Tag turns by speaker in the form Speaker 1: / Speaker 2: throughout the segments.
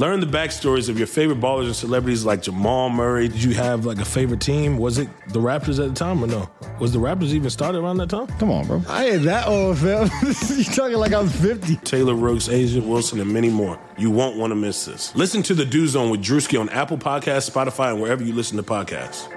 Speaker 1: Learn the backstories of your favorite ballers and celebrities like Jamal Murray.
Speaker 2: Did you have like a favorite team? Was it the Raptors at the time or no? Was the Raptors even started around that time?
Speaker 3: Come on, bro.
Speaker 4: I ain't that old, fam. you talking like I'm 50.
Speaker 1: Taylor Rooks, A'ja Wilson, and many more. You won't want to miss this. Listen to The Dew Zone with Drewski on Apple Podcasts, Spotify, and wherever you listen to podcasts.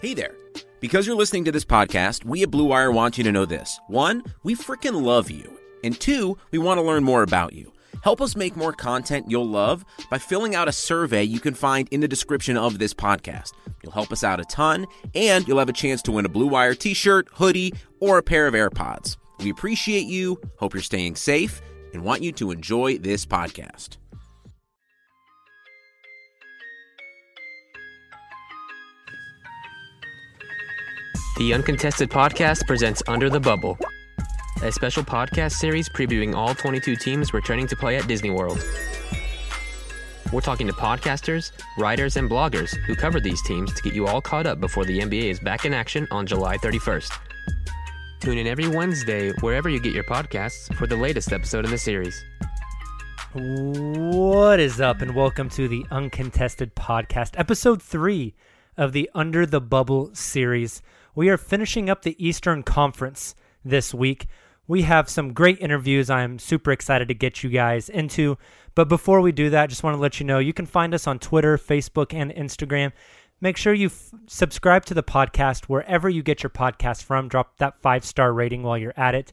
Speaker 5: Hey there. Because you're listening to this podcast, we at Blue Wire want you to know this. One, we freaking love you. And two, we want to learn more about you. Help us make more content you'll love by filling out a survey you can find in the description of this podcast. You'll help us out a ton, and you'll have a chance to win a Blue Wire t shirt, hoodie, or a pair of AirPods. We appreciate you, hope you're staying safe, and want you to enjoy this podcast.
Speaker 6: The Uncontested Podcast presents Under the Bubble, a special podcast series previewing all 22 teams returning to play at Disney World. We're talking to podcasters, writers, and bloggers who cover these teams to get you all caught up before the NBA is back in action on July 31st. Tune in every Wednesday wherever you get your podcasts for the latest episode in the series.
Speaker 7: What is up, and welcome to the Uncontested Podcast, episode three of the Under the Bubble series. We are finishing up the Eastern Conference this week. We have some great interviews I'm super excited to get you guys into. But before we do that, just want to let you know you can find us on Twitter, Facebook, and Instagram. Make sure you f- subscribe to the podcast wherever you get your podcast from. Drop that five star rating while you're at it.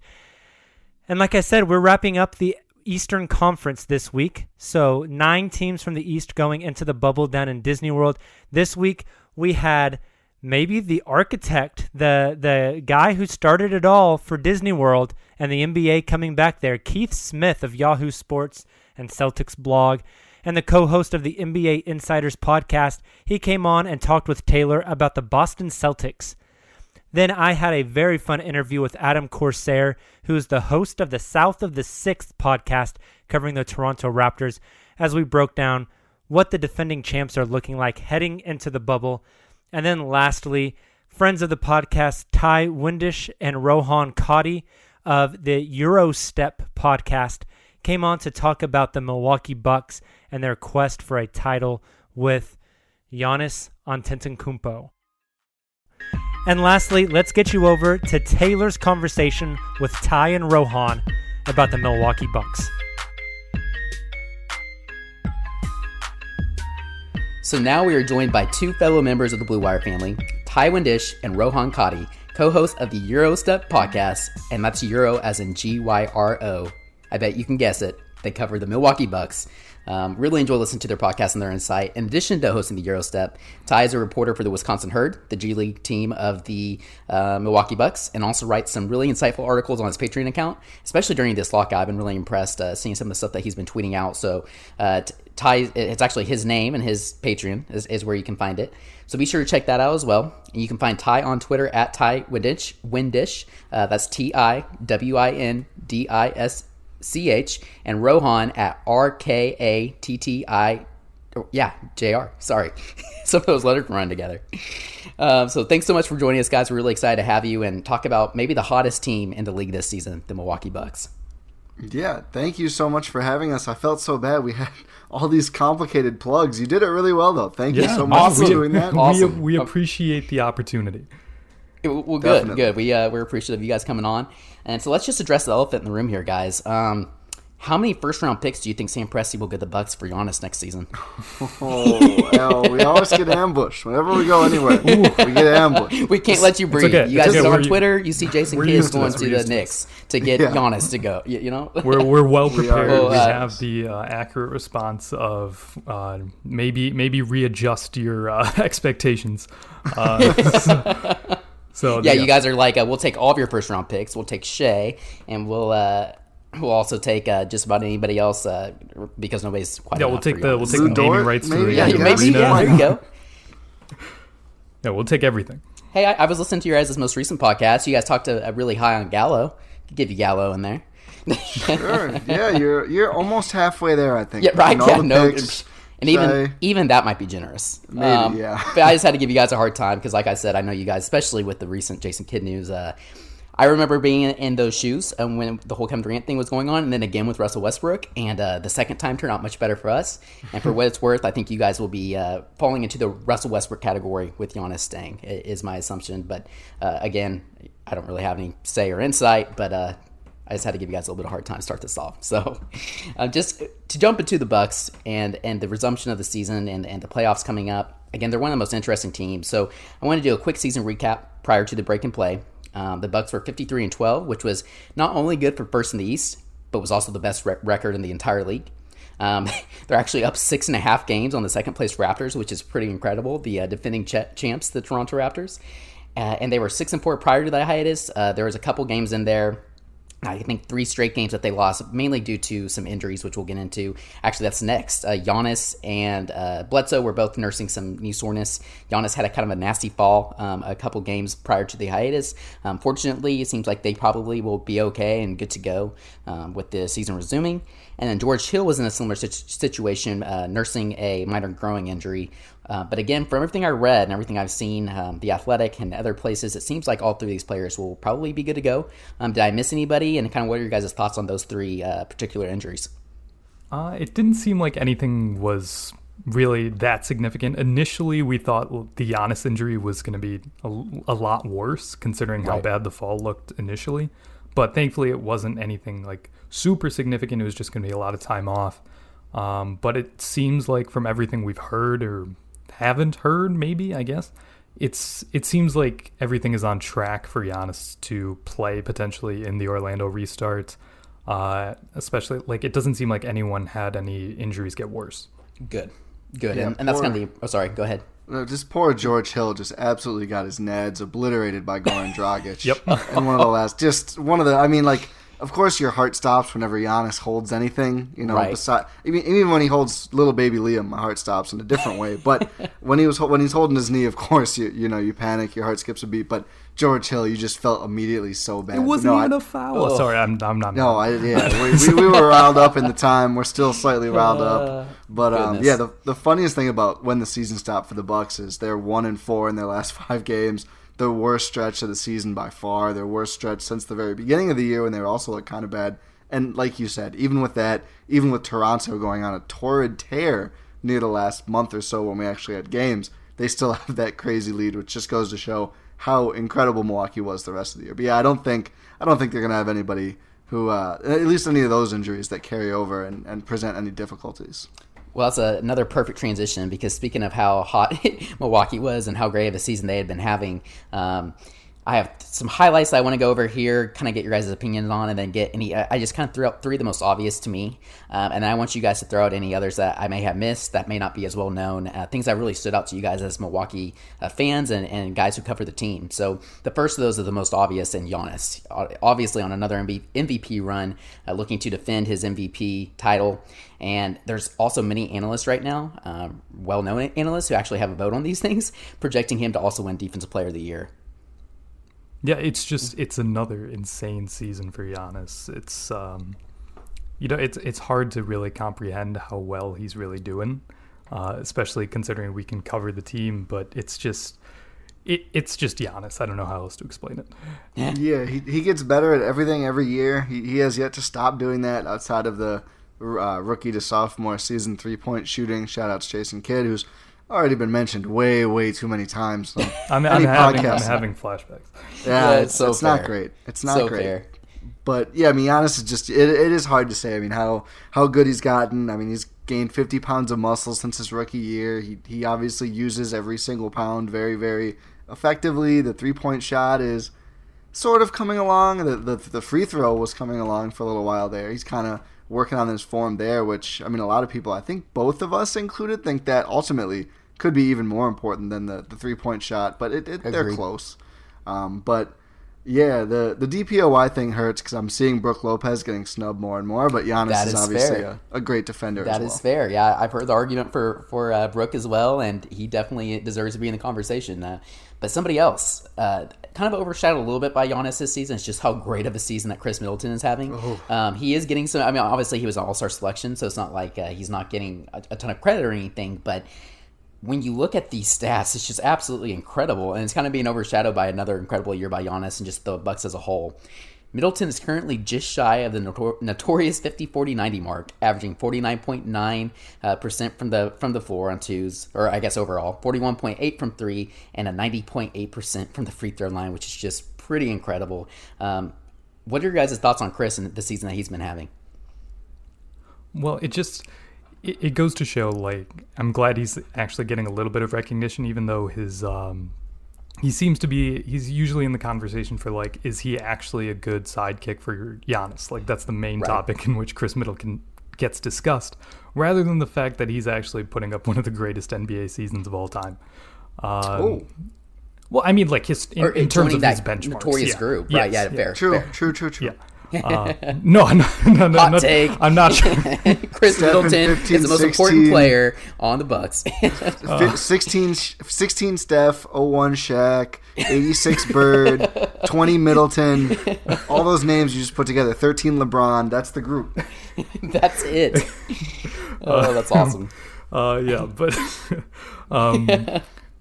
Speaker 7: And like I said, we're wrapping up the Eastern Conference this week. So, nine teams from the East going into the bubble down in Disney World. This week, we had maybe the architect, the the guy who started it all for Disney World and the NBA coming back there, Keith Smith of Yahoo Sports and Celtics blog, and the co-host of the NBA Insiders podcast. He came on and talked with Taylor about the Boston Celtics. Then I had a very fun interview with Adam Corsair, who is the host of the South of the Sixth podcast covering the Toronto Raptors, as we broke down what the defending champs are looking like heading into the bubble and then lastly, friends of the podcast, Ti Windisch and Rohan Katti of the Gyro Step podcast came on to talk about the Milwaukee Bucks and their quest for a title with Giannis Antetokounmpo. And lastly, let's get you over to Taylor's conversation with Ti and Rohan about the Milwaukee Bucks.
Speaker 8: So now we are joined by two fellow members of the Blue Wire family, Ti Windisch and Rohan Katti, co-hosts of the Gyro Step podcast, and that's Gyro as in G-Y-R-O. I bet you can guess it. They cover the Milwaukee Bucks. Um, really enjoy listening to their podcast and their insight. In addition to hosting the Eurostep, Ti is a reporter for the Wisconsin Herd, the G League team of the uh, Milwaukee Bucks, and also writes some really insightful articles on his Patreon account. Especially during this lockout, I've been really impressed uh, seeing some of the stuff that he's been tweeting out. So uh, Ti, it's actually his name and his Patreon is, is, where you can find it. So be sure to check that out as well. And you can find Ti on Twitter at Ti Windisch. Windisch. Uh, that's T I W I N D I S C H. And Rohan at R K A T T I oh, yeah, JR. Sorry. Some of those letters run together. Um, so thanks so much for joining us, guys. We're really excited to have you and talk about maybe the hottest team in the league this season, the Milwaukee Bucks.
Speaker 3: Yeah, thank you so much for having us. I felt so bad. We had all these complicated plugs. You did it really well, though. Thank you so much
Speaker 8: awesome.
Speaker 3: for doing that.
Speaker 9: We,
Speaker 8: Awesome.
Speaker 9: we appreciate the opportunity.
Speaker 8: Well, good,
Speaker 3: Definitely.
Speaker 8: good. We uh, we're appreciative of you guys coming on, and so let's just address the elephant in the room here, guys. Um, how many first round picks do you think Sam Presti will get the Bucks for Giannis next season?
Speaker 3: Oh, hell, we always get ambushed. Whenever we go anywhere, we get ambushed.
Speaker 8: We can't let you breathe.
Speaker 9: okay.
Speaker 8: You guys
Speaker 9: It's okay.
Speaker 8: get on Twitter, you see Jason
Speaker 9: we're
Speaker 8: Kidd
Speaker 9: used to
Speaker 8: going to the
Speaker 9: used to
Speaker 8: Knicks to get
Speaker 3: Yeah.
Speaker 8: Giannis to go. You, you know,
Speaker 9: We're, we're well prepared.
Speaker 3: are.
Speaker 9: we
Speaker 8: Uh,
Speaker 9: have the uh, accurate response of uh, maybe maybe readjust your uh, expectations. Uh, so, so,
Speaker 8: yeah, you guys are like, uh, we'll take all of your first round picks. We'll take Shai, and we'll uh, we'll also take uh, just about anybody else uh, because nobody's quite.
Speaker 9: Yeah, we'll take
Speaker 8: for
Speaker 9: the we'll take
Speaker 3: Lu
Speaker 9: the naming
Speaker 3: Dort,
Speaker 9: rights to
Speaker 3: maybe?
Speaker 9: the
Speaker 8: yeah,
Speaker 3: Yeah,
Speaker 8: maybe. Yeah, there you go.
Speaker 9: Yeah, we'll take everything.
Speaker 8: Hey, I, I was listening to your guys' most recent podcast. You guys talked to, uh, really high on Gallo. Could give you Gallo in there.
Speaker 3: Sure. Yeah, you're you're almost halfway there. I think.
Speaker 8: Yeah, right. Yeah, no,
Speaker 3: picks,
Speaker 8: and even
Speaker 3: Shai.
Speaker 8: even that might be generous. Um,
Speaker 3: Maybe, yeah.
Speaker 8: but I just had to give you guys a hard time because, like I said, I know you guys, especially with the recent Jason Kidd news. Uh, I remember being in, those shoes um, when the whole Kevin Durant thing was going on, and then again with Russell Westbrook. And uh, the second time turned out much better for us. And for what it's worth, I think you guys will be uh, falling into the Russell Westbrook category with Giannis staying. Is my assumption. But uh, again, I don't really have any say or insight. But uh, I just had to give you guys a little bit of hard time to start this off. So, uh, just to jump into the Bucks and and the resumption of the season and and the playoffs coming up. Again, they're one of the most interesting teams. So, I want to do a quick season recap prior to the break and play. Um, the Bucks were 53 and 12, which was not only good for first in the East, but was also the best rec- record in the entire league. Um, they're actually up six and a half games on the second place Raptors, which is pretty incredible. The uh, defending ch- champs, the Toronto Raptors, uh, and they were six and four prior to the hiatus. Uh, there was a couple games in there. I think three straight games that they lost, mainly due to some injuries, which we'll get into. Actually, that's next. Uh, Giannis and uh, Bledsoe were both nursing some knee soreness. Giannis had a kind of a nasty fall um, a couple games prior to the hiatus. Um, fortunately, it seems like they probably will be okay and good to go um, with the season resuming. And then George Hill was in a similar situ- situation, uh, nursing a minor growing injury. Uh, but again, from everything I read and everything I've seen, um, the Athletic and other places, it seems like all three of these players will probably be good to go. Um, did I miss anybody? And kind of what are your guys' thoughts on those three uh, particular injuries?
Speaker 9: Uh, it didn't seem like anything was really that significant. Initially, we thought the Giannis injury was going to be a, a lot worse, considering how
Speaker 8: Right.
Speaker 9: bad the fall looked initially. But thankfully, it wasn't anything like super significant. It was just going to be a lot of time off. Um, but it seems like from everything we've heard or haven't heard, maybe I guess it's it seems like everything is on track for Giannis to play potentially in the Orlando restart. Uh, especially like it doesn't seem like anyone had any injuries get worse.
Speaker 8: Good, good,
Speaker 3: Yeah,
Speaker 8: and, and that's
Speaker 3: poor-
Speaker 8: kind of the. Oh, sorry. Go ahead.
Speaker 3: No, just poor George Hill just absolutely got his nads obliterated by Goran Dragic.
Speaker 9: Yep.
Speaker 3: And one of the last, just one of the. I mean, like, of course your heart stops whenever Giannis holds anything. You know,
Speaker 8: Right.
Speaker 3: beside even, even when he holds little baby Liam, my heart stops in a different way. But when he was when he's holding his knee, of course you you know you panic, your heart skips a beat. But George Hill, you just felt immediately so bad.
Speaker 9: It wasn't
Speaker 3: no,
Speaker 9: even
Speaker 3: I-
Speaker 9: a foul. Oh, sorry, I'm I'm not.
Speaker 3: no, I yeah, we, we, we were riled up in the time. We're still slightly riled up, but um, yeah. The, the funniest thing about when the season stopped for the Bucks is they're one and four in their last five games. The worst stretch of the season by far. Their worst stretch since the very beginning of the year when they also looked kind of bad. And like you said, even with that, even with Toronto going on a torrid tear near the last month or so when we actually had games, they still have that crazy lead, which just goes to show how incredible Milwaukee was the rest of the year. But yeah, I don't think I don't think they're gonna have anybody who, uh, at least any of those injuries that carry over and, and present any difficulties.
Speaker 8: Well, that's a, another perfect transition because speaking of how hot Milwaukee was and how great of a season they had been having, um, I have some highlights that I want to go over here, kind of get your guys' opinions on, and then get any. I just kind of threw out three of the most obvious to me, um, and I want you guys to throw out any others that I may have missed that may not be as well known. Uh, things that really stood out to you guys as Milwaukee uh, fans and, and guys who cover the team. So the first of those are the most obvious, and Giannis, obviously on another MVP run, uh, looking to defend his MVP title. And there's also many analysts right now, um, well-known analysts who actually have a vote on these things, projecting him to also win Defensive Player of the Year.
Speaker 9: Yeah, it's just it's another insane season for Giannis. It's um, you know, it's it's hard to really comprehend how well he's really doing. uh, especially considering we can cover the team. But it's just. It, it's just Giannis. I don't know how else to explain it.
Speaker 3: Yeah, he, he gets better at everything every year. He, he has yet to stop doing that outside of the uh, rookie to sophomore season three point shooting. Shout out to Jason Kidd, who's already been mentioned way, way too many times. So
Speaker 9: I'm, I'm, having, I'm, having, flashbacks.
Speaker 3: Yeah, yeah it's, it's, so it's not great. It's not so great. Fair. But yeah, I mean, Giannis is just it, it is hard to say. I mean, how how good he's gotten. I mean, he's gained 50 pounds of muscle since his rookie year. He he obviously uses every single pound very, very effectively. The three point shot is sort of coming along. The, the, the free throw was coming along for a little while there. He's kind of working on his form there, which I mean, a lot of people, I think both of us included, think that ultimately could be even more important than the, the three point shot. But it, it they're close. Um, but yeah, the the DPOY thing hurts because I'm seeing Brook Lopez getting snubbed more and more, but Giannis that is, is obviously a, a, great defender.
Speaker 8: That
Speaker 3: is well.
Speaker 8: fair. Yeah, I've heard the argument for for uh, Brook as well, and he definitely deserves to be in the conversation. Uh, but somebody else, uh, kind of overshadowed a little bit by Giannis this season, it's just how great of a season that Khris Middleton is having. Oh. Um, he is getting some. I mean, obviously he was an All Star selection, so it's not like uh, he's not getting a, a ton of credit or anything, but when you look at these stats, it's just absolutely incredible, and it's kind of being overshadowed by another incredible year by Giannis and just the Bucks as a whole. Middleton is currently just shy of the notor- notorious 50-40-90 mark, averaging 49.9 uh, percent from the from the floor on twos, or I guess overall, 41.8 from three, and a 90.8 percent from the free throw line, which is just pretty incredible. Um, what are your guys' thoughts on Khris and the season that he's been having?
Speaker 9: Well, it just it goes to show like I'm glad he's actually getting a little bit of recognition, even though his um, he seems to be he's usually in the conversation for like is he actually a good sidekick for Giannis? Like that's the main right. topic in which Khris Middleton gets discussed, rather than the fact that he's actually putting up one of the greatest NBA seasons of all time. Um, oh. Well, I mean, like his in, in terms of his benchmarks,
Speaker 8: notorious
Speaker 9: yeah.
Speaker 8: group, right? Yes, yeah, fair,
Speaker 3: true,
Speaker 8: fair.
Speaker 3: true, true, true.
Speaker 9: Yeah. Uh, no, no, no, no,
Speaker 8: Hot
Speaker 9: no,
Speaker 8: take.
Speaker 9: I'm not sure.
Speaker 8: Khris Middleton 15, is the most 16, important player on the Bucks.
Speaker 3: uh, 16, 16 Steph, 01 Shaq, 86 Bird, 20 Middleton. All those names you just put together. 13 LeBron. That's the group.
Speaker 8: that's it. Oh, that's awesome.
Speaker 9: Uh, yeah, but um,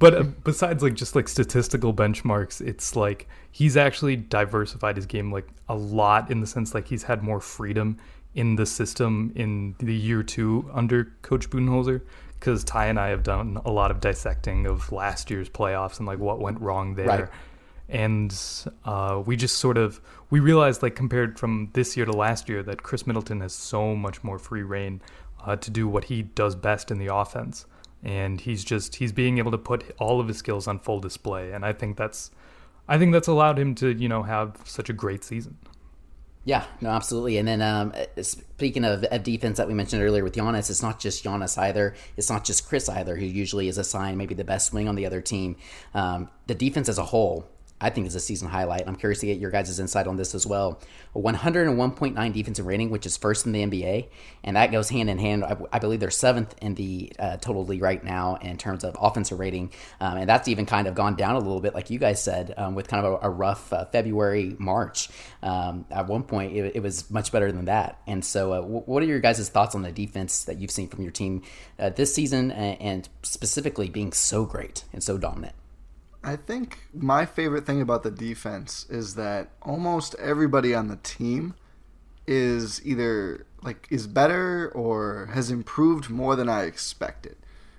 Speaker 9: but uh, besides like just like statistical benchmarks, it's like he's actually diversified his game like a lot in the sense like he's had more freedom in the system in the year two under Coach Budenholzer. Because Ti and I have done a lot of dissecting of last year's playoffs and like what went wrong there. Right. And uh, we just sort of we realized like compared from this year to last year that Khris Middleton has so much more free reign uh, to do what he does best in the offense and he's just he's being able to put all of his skills on full display and i think that's i think that's allowed him to you know have such a great season
Speaker 8: yeah, no, absolutely. And then um, speaking of, of, defense that we mentioned earlier with Giannis, it's not just Giannis either. It's not just Khris either, who usually is assigned maybe the best wing on the other team. Um, the defense as a whole I think is a season highlight. I'm curious to get your guys' insight on this as well. A 101.9 defensive rating, which is first in the NBA, and that goes hand in hand. I, I believe they're seventh in the uh, total league right now in terms of offensive rating, um, and that's even kind of gone down a little bit, like you guys said, um, with kind of a, a rough uh, February, March. Um, at one point, it, it, was much better than that. And so, uh, what are your guys' thoughts on the defense that you've seen from your team uh, this season, and, and specifically being so great and so dominant?
Speaker 3: I think my favorite thing about the defense is that almost everybody on the team is either like is better or has improved more than I expected.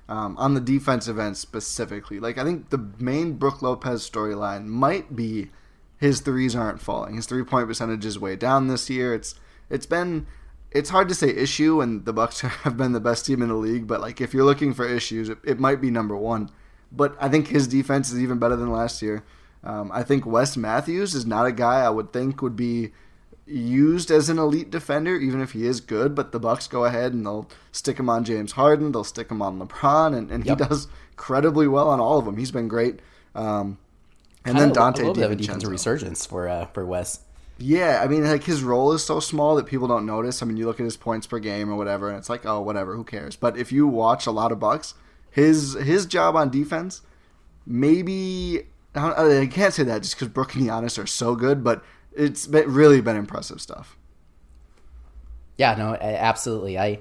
Speaker 3: Um, on the defensive end specifically, like I think the main Brook Lopez storyline might be his threes aren't falling. His three point percentage is way down this year. It's it's been it's hard to say issue, and the Bucks have been the best team in the league. But like if you're looking for issues, it, it might be number one but I think his defense is even better than last year. Um, I think Wes Matthews is not a guy I would think would be used as an elite defender, even if he is good. But the Bucks go ahead and they'll stick him on James Harden, they'll stick him on LeBron, and, and yep. he does credibly well on all of them. He's been great. Um, and then Donte a little bit of a
Speaker 8: resurgence for uh, for Wes.
Speaker 3: Yeah, I mean, like his role is so small that people don't notice. I mean, you look at his points per game or whatever, and it's like, oh, whatever, who cares? But if you watch a lot of Bucks, his his job on defense, maybe I can't say that just because Brook and Giannis are so good, but it's been, really been impressive stuff.
Speaker 8: Yeah, no, absolutely. I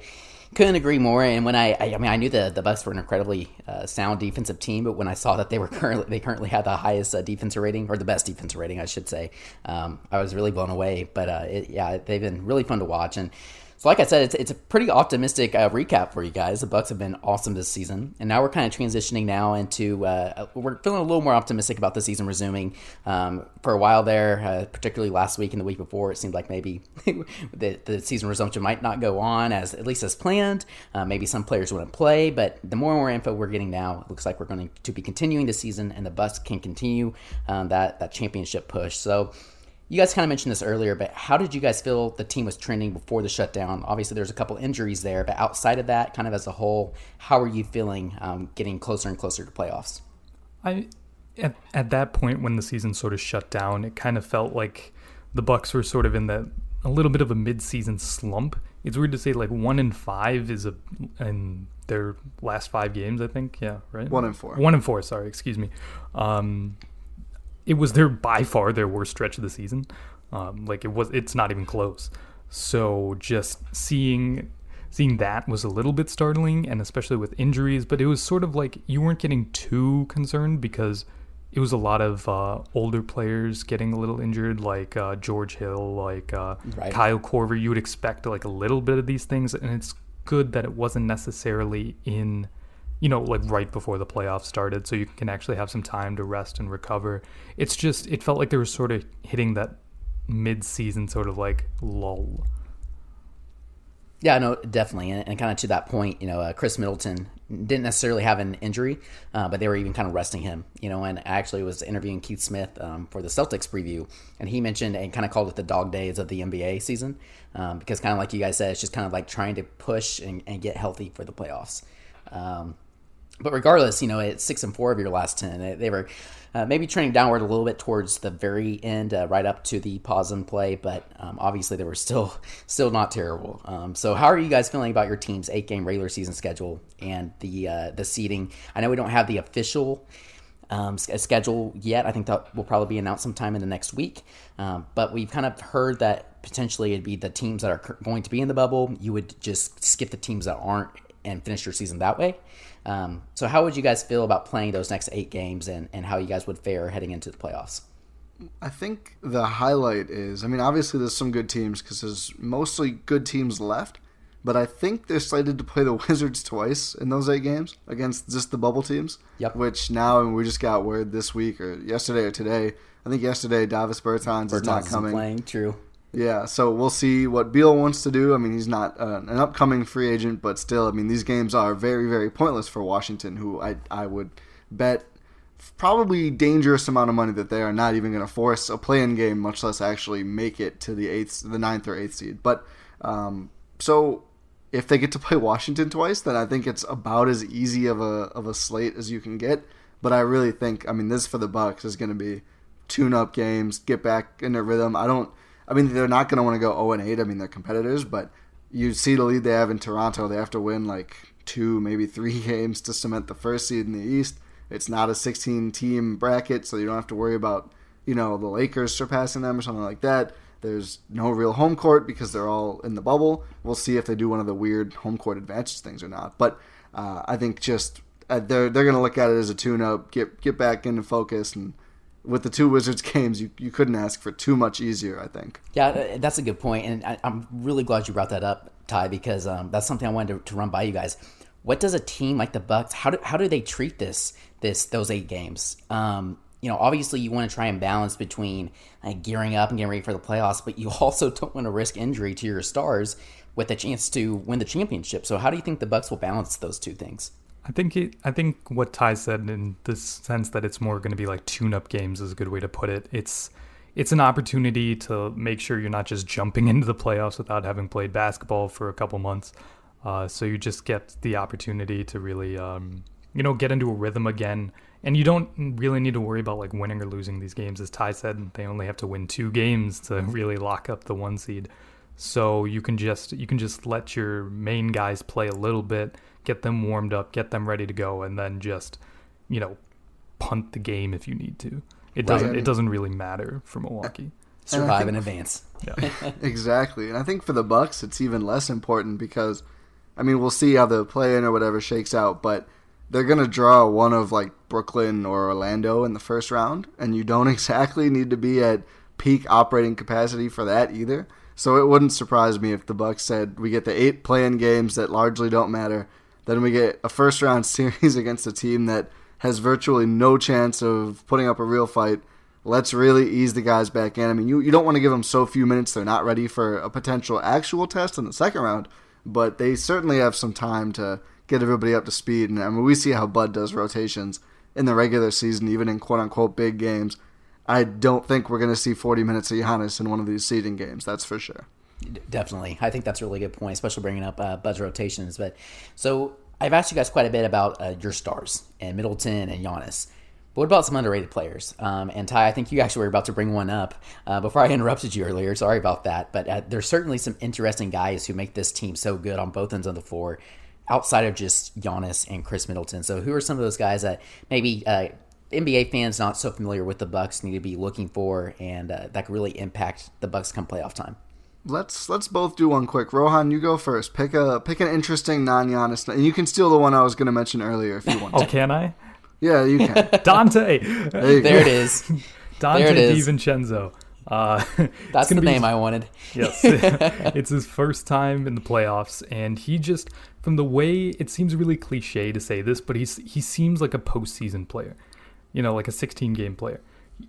Speaker 8: Couldn't agree more. And when I, I, I mean, I knew the the Bucks were an incredibly uh, sound defensive team, but when I saw that they were currently they currently had the highest uh, defensive rating or the best defensive rating, I should say, um, I was really blown away. But uh, it, yeah, they've been really fun to watch and. So, like I said, it's, it's a pretty optimistic uh, recap for you guys. The Bucks have been awesome this season, and now we're kind of transitioning now into uh, we're feeling a little more optimistic about the season resuming. Um, for a while there, uh, particularly last week and the week before, it seemed like maybe the, the season resumption might not go on as at least as planned. Uh, maybe some players wouldn't play, but the more and more info we're getting now, it looks like we're going to be continuing the season, and the Bucks can continue um, that that championship push. So you guys kind of mentioned this earlier, but how did you guys feel the team was trending before the shutdown? Obviously, there's a couple injuries there, but outside of that, kind of as a whole, how are you feeling um, getting closer and closer to playoffs?
Speaker 9: I at, at that point when the season sort of shut down, it kind of felt like the Bucks were sort of in that a little bit of a mid-season slump. It's weird to say like one in five is a in their last five games. I think, yeah, right.
Speaker 3: One in four.
Speaker 9: One in four. Sorry, excuse me. Um, it was their by far their worst stretch of the season. Um, like it was, it's not even close. So just seeing seeing that was a little bit startling, and especially with injuries. But it was sort of like you weren't getting too concerned because it was a lot of uh, older players getting a little injured, like uh, George Hill, like uh, right. Kyle Korver. You would expect like a little bit of these things, and it's good that it wasn't necessarily in you know, like right before the playoffs started, so you can actually have some time to rest and recover. It's just, it felt like they were sort of hitting that mid-season sort of like lull.
Speaker 8: Yeah, no, definitely, and, and kind of to that point, you know, uh, Khris Middleton didn't necessarily have an injury, uh, but they were even kind of resting him, you know. And I actually was interviewing Keith Smith um, for the Celtics preview, and he mentioned and kind of called it the dog days of the NBA season, um, because kind of like you guys said, it's just kind of like trying to push and, and get healthy for the playoffs. Um, but regardless, you know, at six and four of your last ten, they were uh, maybe trending downward a little bit towards the very end, uh, right up to the pause and play. But um, obviously, they were still still not terrible. Um, so, how are you guys feeling about your team's eight game regular season schedule and the uh, the seeding? I know we don't have the official. Um, schedule yet. I think that will probably be announced sometime in the next week. Um, but we've kind of heard that potentially it'd be the teams that are going to be in the bubble. You would just skip the teams that aren't and finish your season that way. Um, so, how would you guys feel about playing those next eight games and, and how you guys would fare heading into the playoffs?
Speaker 3: I think the highlight is I mean, obviously, there's some good teams because there's mostly good teams left, but I think they're slated to play the Wizards twice in those eight games against just the bubble teams.
Speaker 8: Yep.
Speaker 3: Which now, and we just got word this week or yesterday or today. I think yesterday Davis Bertans, Bertans is not coming.
Speaker 8: Playing, true.
Speaker 3: Yeah, so we'll see what Beal wants to do. I mean, he's not uh, an upcoming free agent, but still, I mean, these games are very, very pointless for Washington, who I, I would bet probably dangerous amount of money that they are not even going to force a play-in game, much less actually make it to the eighth, the ninth or eighth seed. But um, so if they get to play Washington twice, then I think it's about as easy of a of a slate as you can get. But I really think, I mean, this for the Bucks is going to be tune-up games, get back in their rhythm. I don't I mean, they're not going to want to go 0 and 8. I mean, they're competitors, but you see the lead they have in Toronto. They have to win like two, maybe three games to cement the first seed in the East. It's not a 16 team bracket, so you don't have to worry about, you know, the Lakers surpassing them or something like that. There's no real home court because they're all in the bubble. We'll see if they do one of the weird home court advantage things or not. But uh, I think just uh, they're they're going to look at it as a tune up, get get back into focus, and with the two Wizards games, you, you couldn't ask for too much easier, I think.
Speaker 8: Yeah, uh, that's a good point. And I, am really glad you brought that up, Ti, because um, that's something I wanted to, to, run by you guys. What does a team like the Bucks, how do, how do they treat this, this those eight games? Um, you know, obviously you want to try and balance between like, gearing up and getting ready for the playoffs, but you also don't want to risk injury to your stars with a chance to win the championship. So how do you think the Bucks will balance those two things?
Speaker 9: I think it, I think what Ti said in the sense that it's more going to be like tune-up games is a good way to put it. It's it's an opportunity to make sure you're not just jumping into the playoffs without having played basketball for a couple months. Uh, so you just get the opportunity to really, um, you know, get into a rhythm again. And you don't really need to worry about like winning or losing these games. As Ti said, they only have to win two games to really lock up the one seed. So you can just you can just let your main guys play a little bit get them warmed up, get them ready to go, and then just, you know, punt the game if you need to. It doesn't. Right. It doesn't really matter for Milwaukee.
Speaker 8: Survive in advance.
Speaker 3: Yeah. exactly, and I think for the Bucks, it's even less important because I mean, we'll see how the play in or whatever shakes out, but they're going to draw one of like Brooklyn or Orlando in the first round, and you don't exactly need to be at peak operating capacity for that either. So it wouldn't surprise me if the Bucks said we get the eight play-in games that largely don't matter, then we get a first round series against a team that has virtually no chance of putting up a real fight. Let's really ease the guys back in. I mean, you, you don't want to give them so few minutes they're not ready for a potential actual test in the second round, but they certainly have some time to get everybody up to speed. And I mean, we see how Bud does rotations in the regular season, even in quote unquote big games. I don't think we're going to see 40 minutes of Giannis in one of these seeding games. That's for sure.
Speaker 8: Definitely. I think that's a really good point, especially bringing up uh, Bud's rotations. But so I've asked you guys quite a bit about uh, your stars and Middleton and Giannis. But what about some underrated players? Um, and Ti, I think you actually were about to bring one up uh, before I interrupted you earlier. Sorry about that. But uh, there's certainly some interesting guys who make this team so good on both ends of the floor, outside of just Giannis and Khris Middleton. So who are some of those guys that maybe uh, NBA fans not so familiar with the Bucks need to be looking for, and uh, that could really impact the Bucks come playoff time?
Speaker 3: Let's let's both do one quick. Rohan, you go first. Pick a pick an interesting non-Giannis, and you can steal the one I was going to mention earlier if you want.
Speaker 9: oh, can I?
Speaker 3: Yeah, you can.
Speaker 9: Donte.
Speaker 8: There, there it is.
Speaker 9: Donte
Speaker 8: there it is.
Speaker 9: DiVincenzo. Uh,
Speaker 8: That's the name
Speaker 9: his,
Speaker 8: I wanted.
Speaker 9: yes, it's his first time in the playoffs, and he just, from the way it seems really cliche to say this, but he's he seems like a postseason player, you know, like a 16 game player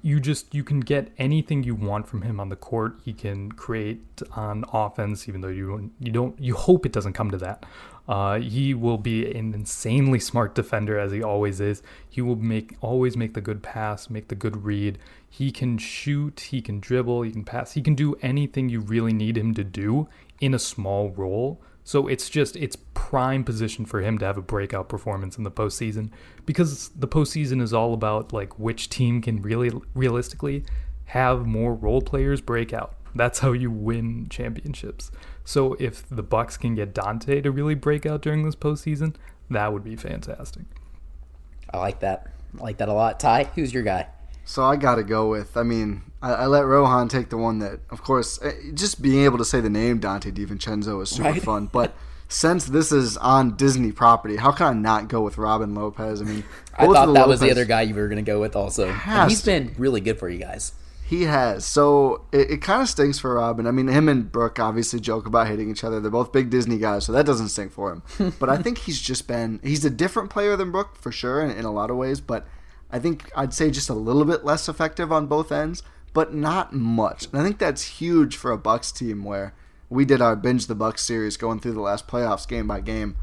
Speaker 9: you just you can get anything you want from him on the court. He can create on offense, even though you don't you don't you hope it doesn't come to that. Uh, he will be an insanely smart defender as he always is. He will make always make the good pass, make the good read. He can shoot, he can dribble, he can pass. He can do anything you really need him to do in a small role so it's just it's prime position for him to have a breakout performance in the postseason because the postseason is all about like which team can really realistically have more role players break out. That's how you win championships. So if the Bucks can get Donte to really break out during this postseason, that would be fantastic.
Speaker 8: I like that. I like that a lot. Ti, who's your guy?
Speaker 3: So I got to go with. I mean, I, I, let Rohan take the one that, of course, eh, just being able to say the name Donte DiVincenzo is super right? fun. But since this is on Disney property, how can I not go with Robin Lopez? I mean,
Speaker 8: I thought that Lopez was the other guy you were going to go with also. And he's been really good for you guys.
Speaker 3: He has. So it, it kind of stinks for Robin. I mean, him and Brook obviously joke about hating each other. They're both big Disney guys, so that doesn't stink for him. but I think he's just been, he's a different player than Brook for sure in, in a lot of ways. But I think I'd say just a little bit less effective on both ends, but not much. And I think that's huge for a Bucks team where we did our binge the Bucks series going through the last playoffs game by game.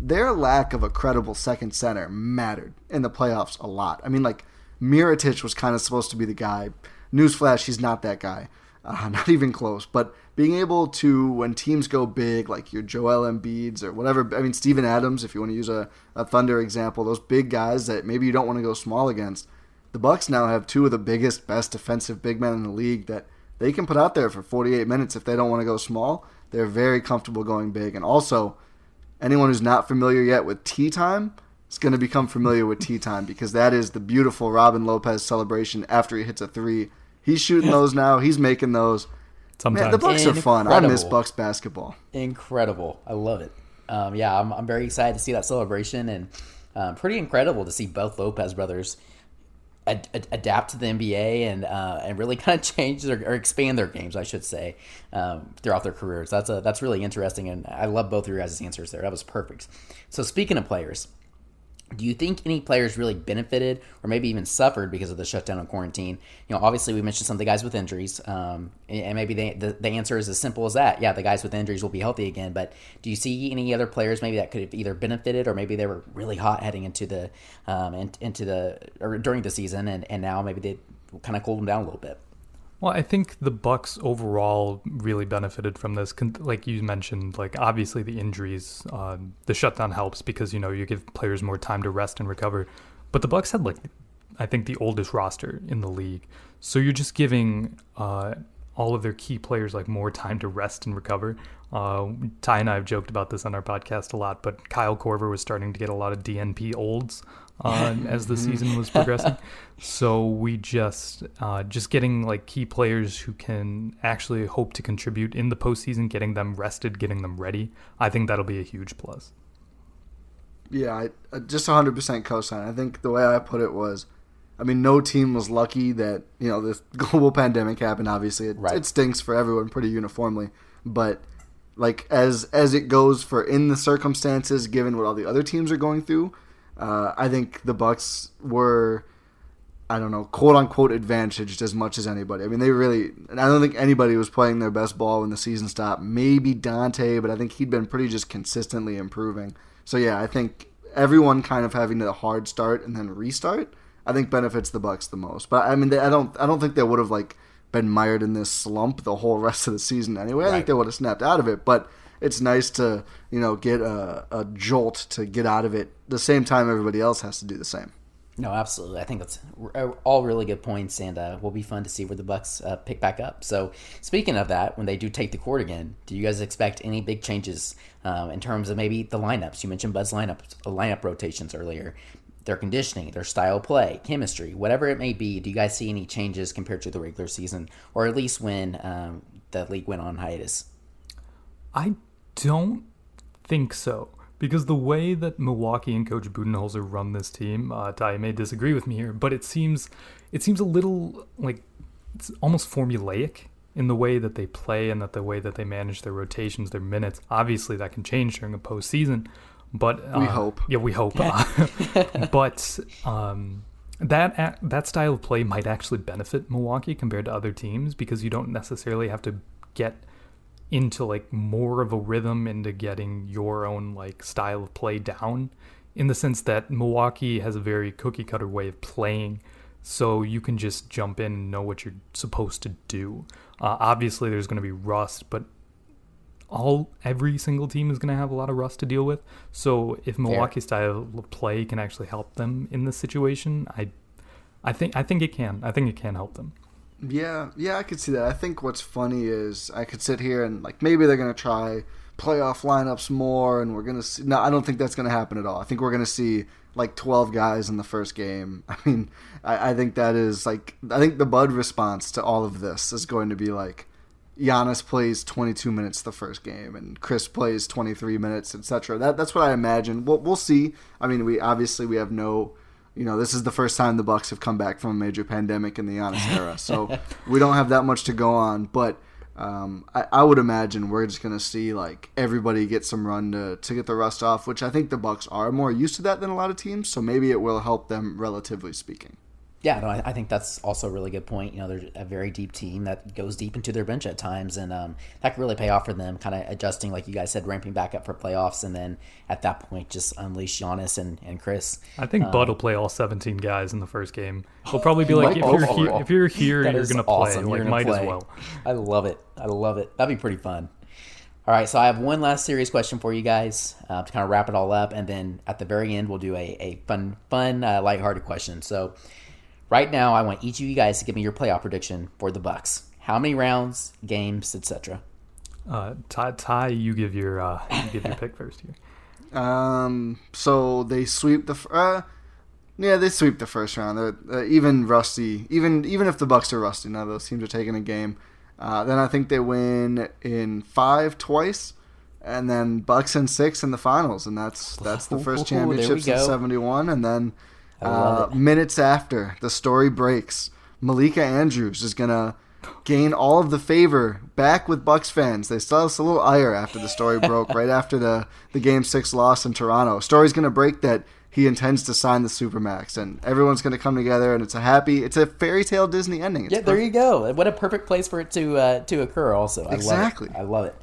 Speaker 3: Their lack of a credible second center mattered in the playoffs a lot. I mean, like Mirotic was kind of supposed to be the guy. Newsflash, he's not that guy. Uh, not even close. But being able to, when teams go big, like your Joel Embiid's or whatever, I mean, Steven Adams, if you want to use a, a Thunder example, those big guys that maybe you don't want to go small against. The Bucks now have two of the biggest, best defensive big men in the league that they can put out there for 48 minutes if they don't want to go small. They're very comfortable going big. And also, anyone who's not familiar yet with tea time is going to become familiar with tea time because that is the beautiful Robin Lopez celebration after he hits a three He's shooting those now. He's making those. Sometimes. Man, the Bucks Incredible. are fun. I miss Bucks basketball.
Speaker 8: Incredible. I love it. Um, yeah, I'm, I'm very excited to see that celebration and um, pretty incredible to see both Lopez brothers ad- ad- adapt to the NBA and uh, and really kind of change their, or expand their games, I should say, um, throughout their careers. That's a, that's really interesting, and I love both of your guys' answers there. That was perfect. So speaking of players, do you think any players really benefited or maybe even suffered because of the shutdown and quarantine? You know, obviously we mentioned some of the guys with injuries, um, and maybe the, the answer is as simple as that. Yeah, the guys with injuries will be healthy again. But do you see any other players maybe that could have either benefited or maybe they were really hot heading into the um, into the or during the season, and, and now maybe they kind of cooled them down a little bit?
Speaker 9: Well, I think the Bucks overall really benefited from this. Like you mentioned, like obviously the injuries, uh, the shutdown helps because you know you give players more time to rest and recover. But the Bucks had like, I think the oldest roster in the league, so you're just giving uh, all of their key players like more time to rest and recover. Uh, Ti and I have joked about this on our podcast a lot, but Kyle Korver was starting to get a lot of DNP olds uh, as the season was progressing. So we just uh, just getting like key players who can actually hope to contribute in the postseason, getting them rested, getting them ready. I think that'll be a huge plus.
Speaker 3: Yeah, I just 100% co-sign. I think the way I put it was, I mean, no team was lucky that you know this global pandemic happened. Obviously, it,
Speaker 8: Right.
Speaker 3: it stinks for everyone pretty uniformly, but like as as it goes for in the circumstances, given what all the other teams are going through, uh, I think the Bucks were. I don't know, quote unquote advantaged as much as anybody. I mean, they really, I don't think anybody was playing their best ball when the season stopped. Maybe Donte, but I think he'd been pretty just consistently improving. So yeah, I think everyone kind of having a hard start and then restart, I think benefits the Bucks the most. But I mean, they, I don't, I don't think they would have like been mired in this slump the whole rest of the season anyway. I think they would have snapped out of it, but it's nice to you know get a, a jolt to get out of it the same time everybody else has to do the same.
Speaker 8: No, absolutely. I think that's all really good points, and uh, will be fun to see where the Bucks uh, pick back up. So, speaking of that, when they do take the court again, do you guys expect any big changes um, in terms of maybe the lineups? You mentioned Bud's lineup uh, lineup rotations earlier. Their conditioning, their style play, chemistry, whatever it may be. Do you guys see any changes compared to the regular season, or at least when um, the league went on hiatus?
Speaker 9: I don't think so. Because the way that Milwaukee and Coach Budenholzer run this team, uh, Ti may disagree with me here, but it seems it seems a little like it's almost formulaic in the way that they play and that the way that they manage their rotations, their minutes. Obviously, that can change during a postseason, but uh,
Speaker 3: We hope.
Speaker 9: Yeah, we hope. but um, that that style of play might actually benefit Milwaukee compared to other teams because you don't necessarily have to get into like more of a rhythm into getting your own like style of play down in the sense that Milwaukee has a very cookie cutter way of playing so you can just jump in and know what you're supposed to do. Uh, obviously there's going to be rust but all every single team is going to have a lot of rust to deal with. So if Milwaukee style play can actually help them in this situation, I I think I think it can. I think it can help them.
Speaker 3: Yeah, yeah, I could see that. I think what's funny is I could sit here and like maybe they're gonna try playoff lineups more, and we're gonna see. No, I don't think that's gonna happen at all. I think we're gonna see like twelve guys in the first game. I mean, I, I think that is like I think the Bud response to all of this is going to be like Giannis plays 22 minutes the first game, and Khris plays 23 minutes, etc. That that's what I imagine. We'll we'll see. I mean, we obviously we have no you know, this is the first time the Bucks have come back from a major pandemic in the Giannis era, so we don't have that much to go on. But um, I, I would imagine we're just going to see like everybody get some run to, to get the rust off, which I think the Bucks are more used to that than a lot of teams. So maybe it will help them, relatively speaking.
Speaker 8: Yeah, no, I, I think that's also a really good point. You know, they're a very deep team that goes deep into their bench at times, and um, that could really pay off for them, kind of adjusting, like you guys said, ramping back up for playoffs, and then at that point, just unleash Giannis and, and Khris.
Speaker 9: I think
Speaker 8: Um,
Speaker 9: Bud will play all 17 guys in the first game. He'll probably be like, if you're here, if you're here, you're gonna play.
Speaker 8: awesome. You're
Speaker 9: Like,
Speaker 8: gonna
Speaker 9: might as
Speaker 8: play.
Speaker 9: well.
Speaker 8: I love it. I love it. That'd be pretty fun. All right, so I have one last serious question for you guys uh, to kind of wrap it all up, and then at the very end, we'll do a, a fun, fun, uh, lighthearted question. So, right now, I want each of you guys to give me your playoff prediction for the Bucks. How many rounds, games, etc.
Speaker 9: Uh, Ti, Ti, you give your uh, you give your pick first here.
Speaker 3: Um, so they sweep the. Uh, yeah, they sweep the first round. Uh, even rusty, even even if the Bucks are rusty, now, of those teams are taking a game. Uh, then I think they win in five twice, and then Bucks in six in the finals, and that's that's the first
Speaker 8: Ooh, there we
Speaker 3: championship since '71. And then
Speaker 8: love
Speaker 3: uh, minutes after the story breaks, Malika Andrews is gonna gain all of the favor back with Bucks fans. They still have a little ire after the story broke right after the the Game Six loss in Toronto. Story's gonna break that he intends to sign the supermax, and everyone's gonna come together, and it's a happy, it's a fairy tale Disney ending. It's
Speaker 8: Yeah, there you go. What a perfect place for it to uh, to occur. Also, I
Speaker 3: Exactly.
Speaker 8: Love it. I love it.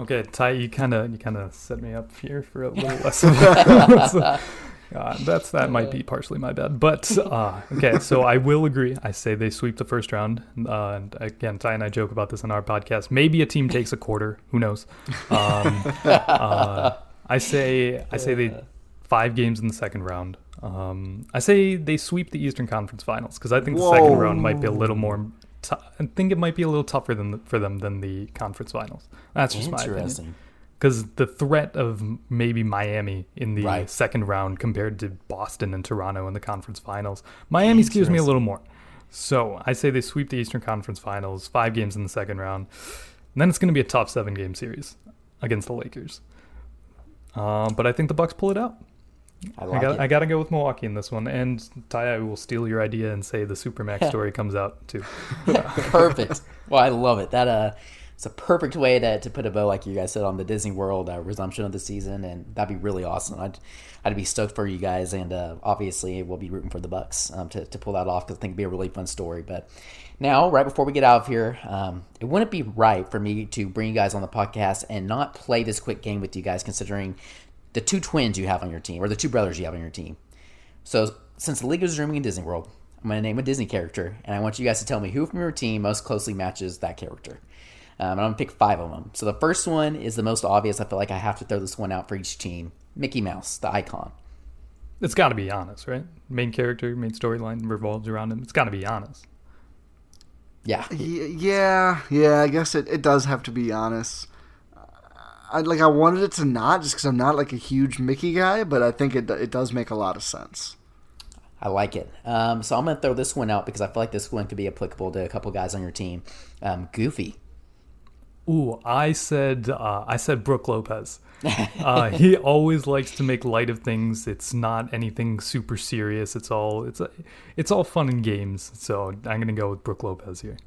Speaker 9: Okay, Ti, you kind of you kind of set me up here for a little less. God, that's that might be partially my bad, but uh, okay. So I will agree. I say they sweep the first round. Uh, and again, Ti and I joke about this on our podcast. Maybe a team takes a quarter. Who knows? Um, uh, I say I say they five games in the second round. Um, I say they sweep the Eastern Conference Finals because I think the second round might be a little more t- I think it might be a little tougher than for them than the conference finals. That's just my opinion. Because the threat of maybe Miami in the
Speaker 8: Right.
Speaker 9: second round compared to Boston and Toronto in the conference finals, Miami scares me a little more. So I say they sweep the Eastern Conference Finals, five games in the second round. And then it's going to be a top seven game series against the Lakers. Um, but I think the Bucks pull it out.
Speaker 8: I
Speaker 9: I got. I got to go with Milwaukee in this one. And Ti, I will steal your idea and say the Supermax story comes out too.
Speaker 8: perfect. Well, I love it. That uh, it's a perfect way to, to put a bow, like you guys said, on the Disney World uh, resumption of the season, and that'd be really awesome. I'd I'd be stoked for you guys, and uh, obviously we'll be rooting for the Bucks um, to to pull that off because I think it'd be a really fun story. But now, right before we get out of here, um, it wouldn't be right for me to bring you guys on the podcast and not play this quick game with you guys, considering the two twins you have on your team or the two brothers you have on your team. So, since the league is resuming in Disney World, I'm going to name a Disney character, and I want you guys to tell me who from your team most closely matches that character. Um, and I'm going to pick five of them. So, the first one is the most obvious. I feel like I have to throw this one out for each team Mickey Mouse, the icon.
Speaker 9: It's got to be honest, right? Main character, main storyline revolves around him. It's got to be honest.
Speaker 8: Yeah.
Speaker 3: Yeah, yeah. I guess it, it does have to be honest. I like I wanted it to not just because I'm not like a huge Mickey guy, but I think it it does make a lot of sense.
Speaker 8: I like it. Um, so, I'm going to throw this one out because I feel like this one could be applicable to a couple guys on your team. Um, Goofy.
Speaker 9: Ooh, I said uh, I said Brook Lopez. Uh, he always likes to make light of things. It's not anything super serious. It's all it's it's all fun and games. So I'm gonna go with Brook Lopez here.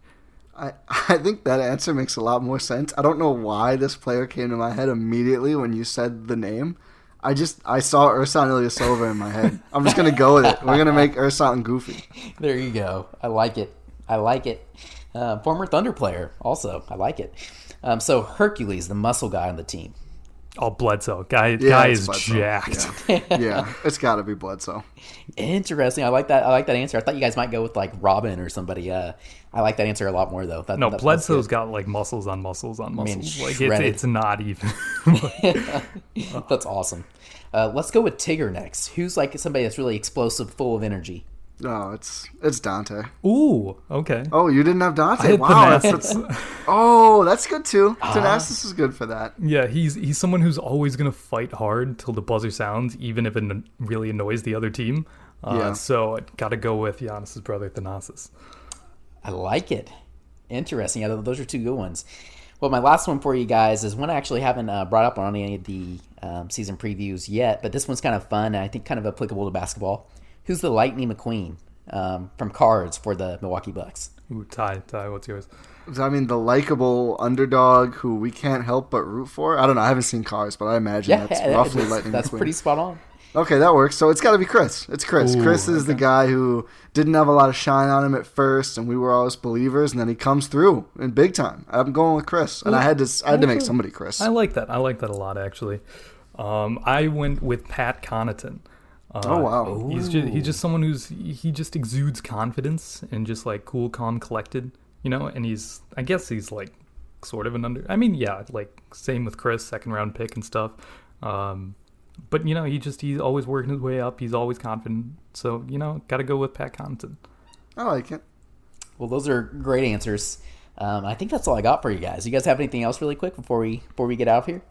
Speaker 3: I I think that answer makes a lot more sense. I don't know why this player came to my head immediately when you said the name. I just I saw Ersan Ilyasova in my head. I'm just gonna go with it. We're gonna make Ursan goofy.
Speaker 8: There you go. I like it. I like it. Uh, former Thunder player, also. I like it. Um, so Hercules, the muscle guy on the team.
Speaker 9: Oh, Bledsoe guy
Speaker 3: Yeah,
Speaker 9: guy is
Speaker 3: Bledsoe.
Speaker 9: jacked.
Speaker 3: Yeah, yeah it's got to be Bledsoe.
Speaker 8: Interesting. I like that. I like that answer. I thought you guys might go with like Robin or somebody. Uh, I like that answer a lot more though. That,
Speaker 9: No,
Speaker 8: that- that's
Speaker 9: Bledsoe's
Speaker 8: good.
Speaker 9: got like muscles on muscles on
Speaker 8: mean,
Speaker 9: muscles. like it's, it's not even.
Speaker 8: That's awesome. Uh, let's go with Tigger next. Who's like somebody that's really explosive, full of energy?
Speaker 3: No, it's it's Donte.
Speaker 9: Ooh, okay.
Speaker 3: Oh, you didn't have
Speaker 9: Donte.
Speaker 3: Wow, that's, that's oh, that's good too. Thanasis is good for that.
Speaker 9: Yeah, he's he's someone who's always gonna fight hard till the buzzer sounds, even if it really annoys the other team. Uh,
Speaker 3: Yeah.
Speaker 9: So I gotta go with Giannis's brother Thanasis.
Speaker 8: I like it. Interesting. Yeah, those are two good ones. Well, my last one for you guys is one I actually haven't uh, brought up on any of the um, season previews yet, but this one's kind of fun and I think kind of applicable to basketball. Who's the Lightning McQueen um, from Cars for the Milwaukee Bucks?
Speaker 9: Ooh, Ti, Ti, what's yours?
Speaker 3: I mean, the likable underdog who we can't help but root for. I don't know. I haven't seen Cars, but I imagine
Speaker 8: Yeah,
Speaker 3: that's
Speaker 8: that-
Speaker 3: roughly
Speaker 8: that's,
Speaker 3: Lightning
Speaker 8: that's
Speaker 3: McQueen.
Speaker 8: pretty spot on.
Speaker 3: Okay, that works. So it's got to be Khris. It's Khris.
Speaker 9: Ooh,
Speaker 3: Khris is the guy who didn't have a lot of shine on him at first, and we were always believers, and then he comes through in big time. I'm going with Khris, and I had to I had to make somebody Khris.
Speaker 9: I like that. I like that a lot actually. Um, I went with Pat Connaughton. Uh,
Speaker 3: Oh, wow.
Speaker 9: He's just he's just someone who's he just exudes confidence and just like cool, calm, collected, you know. And he's I guess he's like sort of an under. I mean, yeah, like same with Khris, second round pick and stuff. Um, but you know, he just he's always working his way up. He's always confident. So you know, got to go with Pat Connaughton.
Speaker 3: I like it.
Speaker 8: Well, those are great answers. Um, I think that's all I got for you guys. You guys have anything else really quick before we before we get out of here?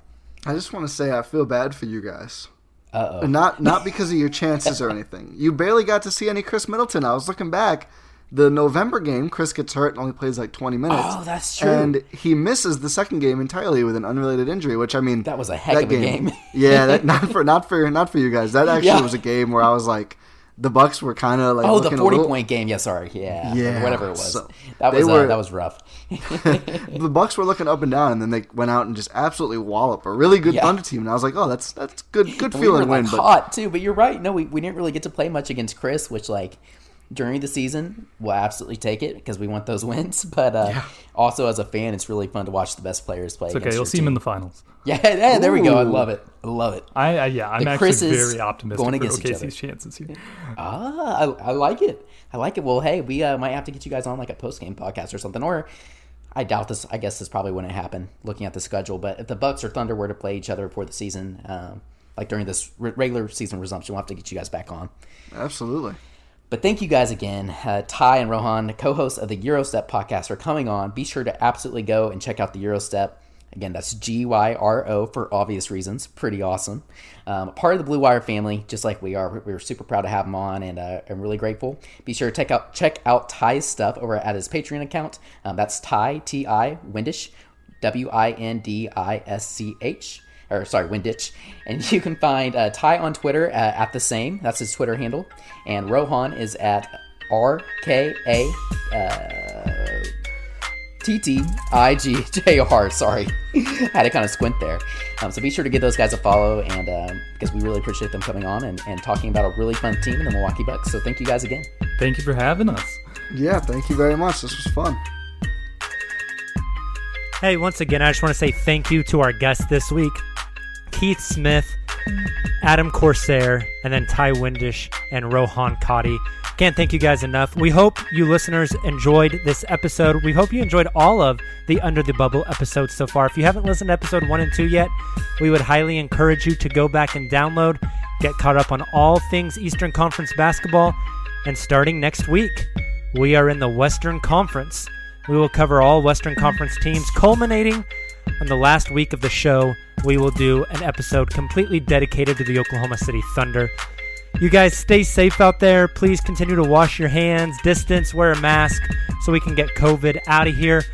Speaker 3: I just want to say I feel bad for you guys.
Speaker 8: Uh
Speaker 3: And Not not because of your chances or anything. You barely got to see any Khris Middleton. I was looking back. The November game, Khris gets hurt and only plays like 20 minutes.
Speaker 8: Oh, that's true.
Speaker 3: And he misses the second game entirely with an unrelated injury, which I mean,
Speaker 8: That was a heck of a game.
Speaker 3: yeah, that, not for not for not for you guys. That actually
Speaker 8: Yeah.
Speaker 3: was a game where I was like, the Bucks were kind of like
Speaker 8: Oh, the forty
Speaker 3: little-
Speaker 8: point game. Yeah, sorry. Yeah,
Speaker 3: Yeah,
Speaker 8: whatever it was.
Speaker 3: so
Speaker 8: that was uh, that was rough.
Speaker 3: the Bucks were looking up and down, and then they went out and just absolutely wallop a really good
Speaker 8: Yeah.
Speaker 3: Thunder team. And I was like, oh, that's that's good good
Speaker 8: And we were
Speaker 3: feeling
Speaker 8: like
Speaker 3: win. But
Speaker 8: hot too, but you're right. No, we, we didn't really get to play much against Khris, which like during the season we'll absolutely take it because we want those wins. But uh, also as a fan, it's really fun to watch the best players play.
Speaker 9: It's okay. You'll
Speaker 8: your
Speaker 9: see him
Speaker 8: team.
Speaker 9: in the finals.
Speaker 8: Yeah, yeah, there we go. I love it. I love it.
Speaker 9: I, I yeah, I'm
Speaker 8: The
Speaker 9: actually
Speaker 8: Khris's
Speaker 9: very optimistic
Speaker 8: going
Speaker 9: for
Speaker 8: against each other.
Speaker 9: OKC's chances here.
Speaker 8: Ah, I, I like it. I like it. Well, hey, we uh, might have to get you guys on like a post game podcast or something. Or I doubt this. I guess this probably wouldn't happen looking at the schedule. But if the Bucks or Thunder were to play each other before the season, um, like during this re- regular season resumption, we'll have to get you guys back on.
Speaker 3: absolutely,
Speaker 8: But thank you guys again. Uh, Ti and Rohan, co hosts of the Gyro Step podcast, are coming on. Be sure to absolutely go and check out the Gyro Step. Again, that's G Y R O for obvious reasons. Pretty awesome. Um, part of the Blue Wire family, just like we are. We're super proud to have him on, and uh, I'm really grateful. Be sure to check out check out Ti's stuff over at his Patreon account. Um, that's Ty T I Windisch, W I N D I S C H or sorry, Winditch. And you can find uh, Ti on Twitter uh, at the same. That's his Twitter handle. And Rohan is at R K A uh, T T I G J R. Sorry, had to kind of squint there. Um, so be sure to give those guys a follow, and um, because we really appreciate them coming on and, and talking about a really fun team in the Milwaukee Bucks. So thank you guys again.
Speaker 9: Thank you for having us.
Speaker 3: Yeah, thank you very much. This was fun.
Speaker 7: Hey, once again, I just want to say thank you to our guests this week Keith Smith, Adam Corsair, and then Ti Windisch and Rohan Katti. Can't thank you guys enough. We hope you listeners enjoyed this episode. We hope you enjoyed all of the Under the Bubble episodes so far. If you haven't listened to episode one and two yet, we would highly encourage you to go back and download, get caught up on all things Eastern Conference basketball. And starting next week, we are in the Western Conference. We will cover all Western Conference teams, culminating on the last week of the show. We will do an episode completely dedicated to the Oklahoma City Thunder. You guys stay safe out there. Please continue to wash your hands, distance, wear a mask so we can get COVID out of here.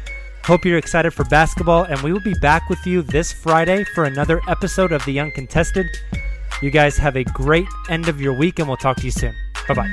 Speaker 7: Hope you're excited for basketball, and we will be back with you this Friday for another episode of The Uncontested. You guys have a great end of your week, and we'll talk to you soon. Bye bye.